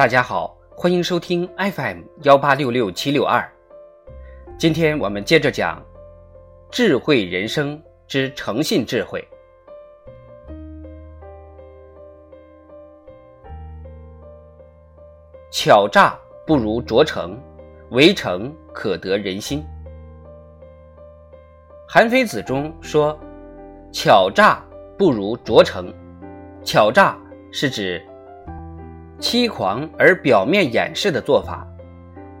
大家好，欢迎收听 FM 幺八六六七六二。今天我们接着讲智慧人生之诚信智慧。巧诈不如拙诚，为诚可得人心。韩非子中说：“巧诈不如拙诚。”巧诈是指欺狂而表面掩饰的做法。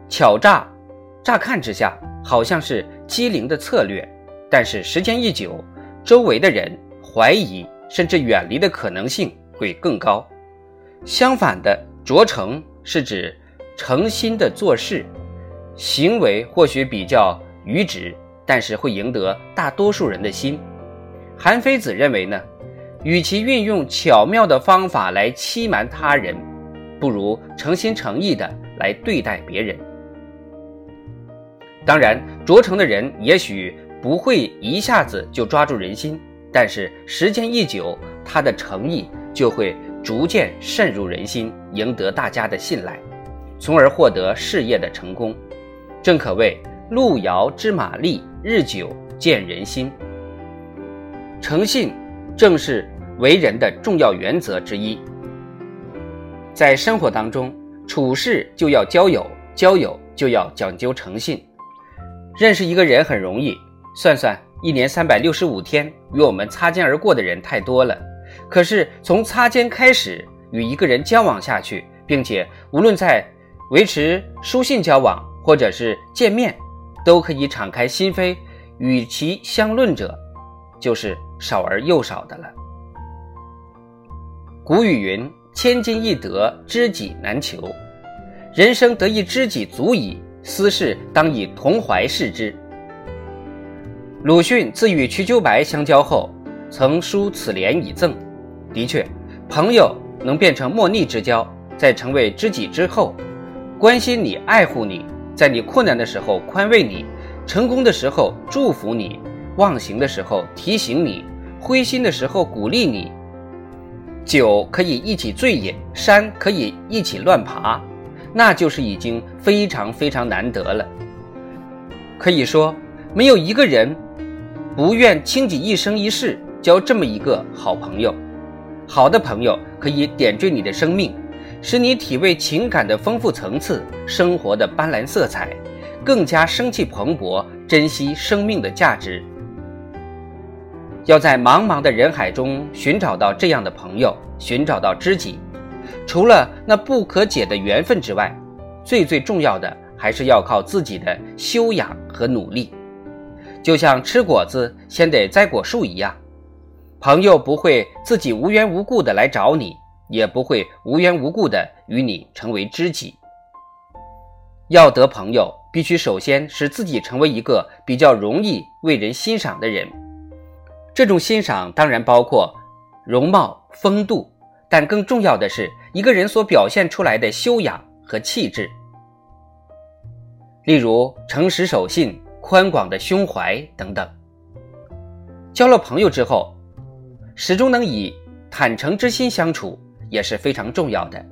巧诈，乍看之下好像是机灵的策略，但是时间一久，周围的人怀疑甚至远离的可能性会更高。相反的，拙诚是指诚心的做事，行为或许比较愚直。但是会赢得大多数人的心。韩非子认为呢，与其运用巧妙的方法来欺瞒他人，不如诚心诚意的来对待别人。当然，卓诚的人也许不会一下子就抓住人心，但是时间一久，他的诚意就会逐渐渗入人心，赢得大家的信赖，从而获得事业的成功。正可谓路遥知马力。日久见人心，诚信正是为人的重要原则之一。在生活当中，处事就要交友，交友就要讲究诚信。认识一个人很容易，算算一年三百六十五天，与我们擦肩而过的人太多了。可是从擦肩开始，与一个人交往下去，并且无论在维持书信交往，或者是见面。都可以敞开心扉，与其相论者，就是少而又少的了。古语云：“千金易得，知己难求。”人生得一知己足矣，私事当以同怀视之。鲁迅自与瞿秋白相交后，曾书此联以赠。的确，朋友能变成莫逆之交，在成为知己之后，关心你，爱护你。在你困难的时候宽慰你，成功的时候祝福你，忘形的时候提醒你，灰心的时候鼓励你。酒可以一起醉饮，山可以一起乱爬，那就是已经非常非常难得了。可以说，没有一个人不愿倾己一生一世交这么一个好朋友。好的朋友可以点缀你的生命。使你体味情感的丰富层次，生活的斑斓色彩，更加生气蓬勃，珍惜生命的价值。要在茫茫的人海中寻找到这样的朋友，寻找到知己，除了那不可解的缘分之外，最最重要的还是要靠自己的修养和努力。就像吃果子先得栽果树一样，朋友不会自己无缘无故的来找你。也不会无缘无故的与你成为知己。要得朋友，必须首先使自己成为一个比较容易为人欣赏的人。这种欣赏当然包括容貌、风度，但更重要的是一个人所表现出来的修养和气质。例如诚实守信、宽广的胸怀等等。交了朋友之后，始终能以坦诚之心相处。也是非常重要的。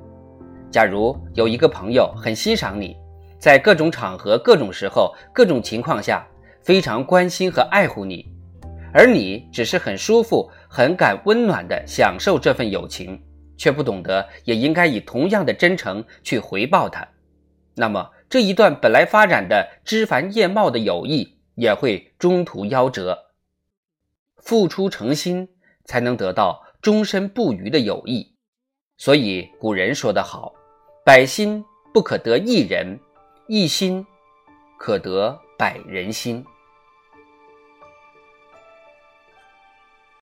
假如有一个朋友很欣赏你，在各种场合、各种时候、各种情况下非常关心和爱护你，而你只是很舒服、很感温暖的享受这份友情，却不懂得也应该以同样的真诚去回报他，那么这一段本来发展的枝繁叶茂的友谊也会中途夭折。付出诚心，才能得到终身不渝的友谊。所以古人说得好：“百心不可得一人，一心可得百人心。”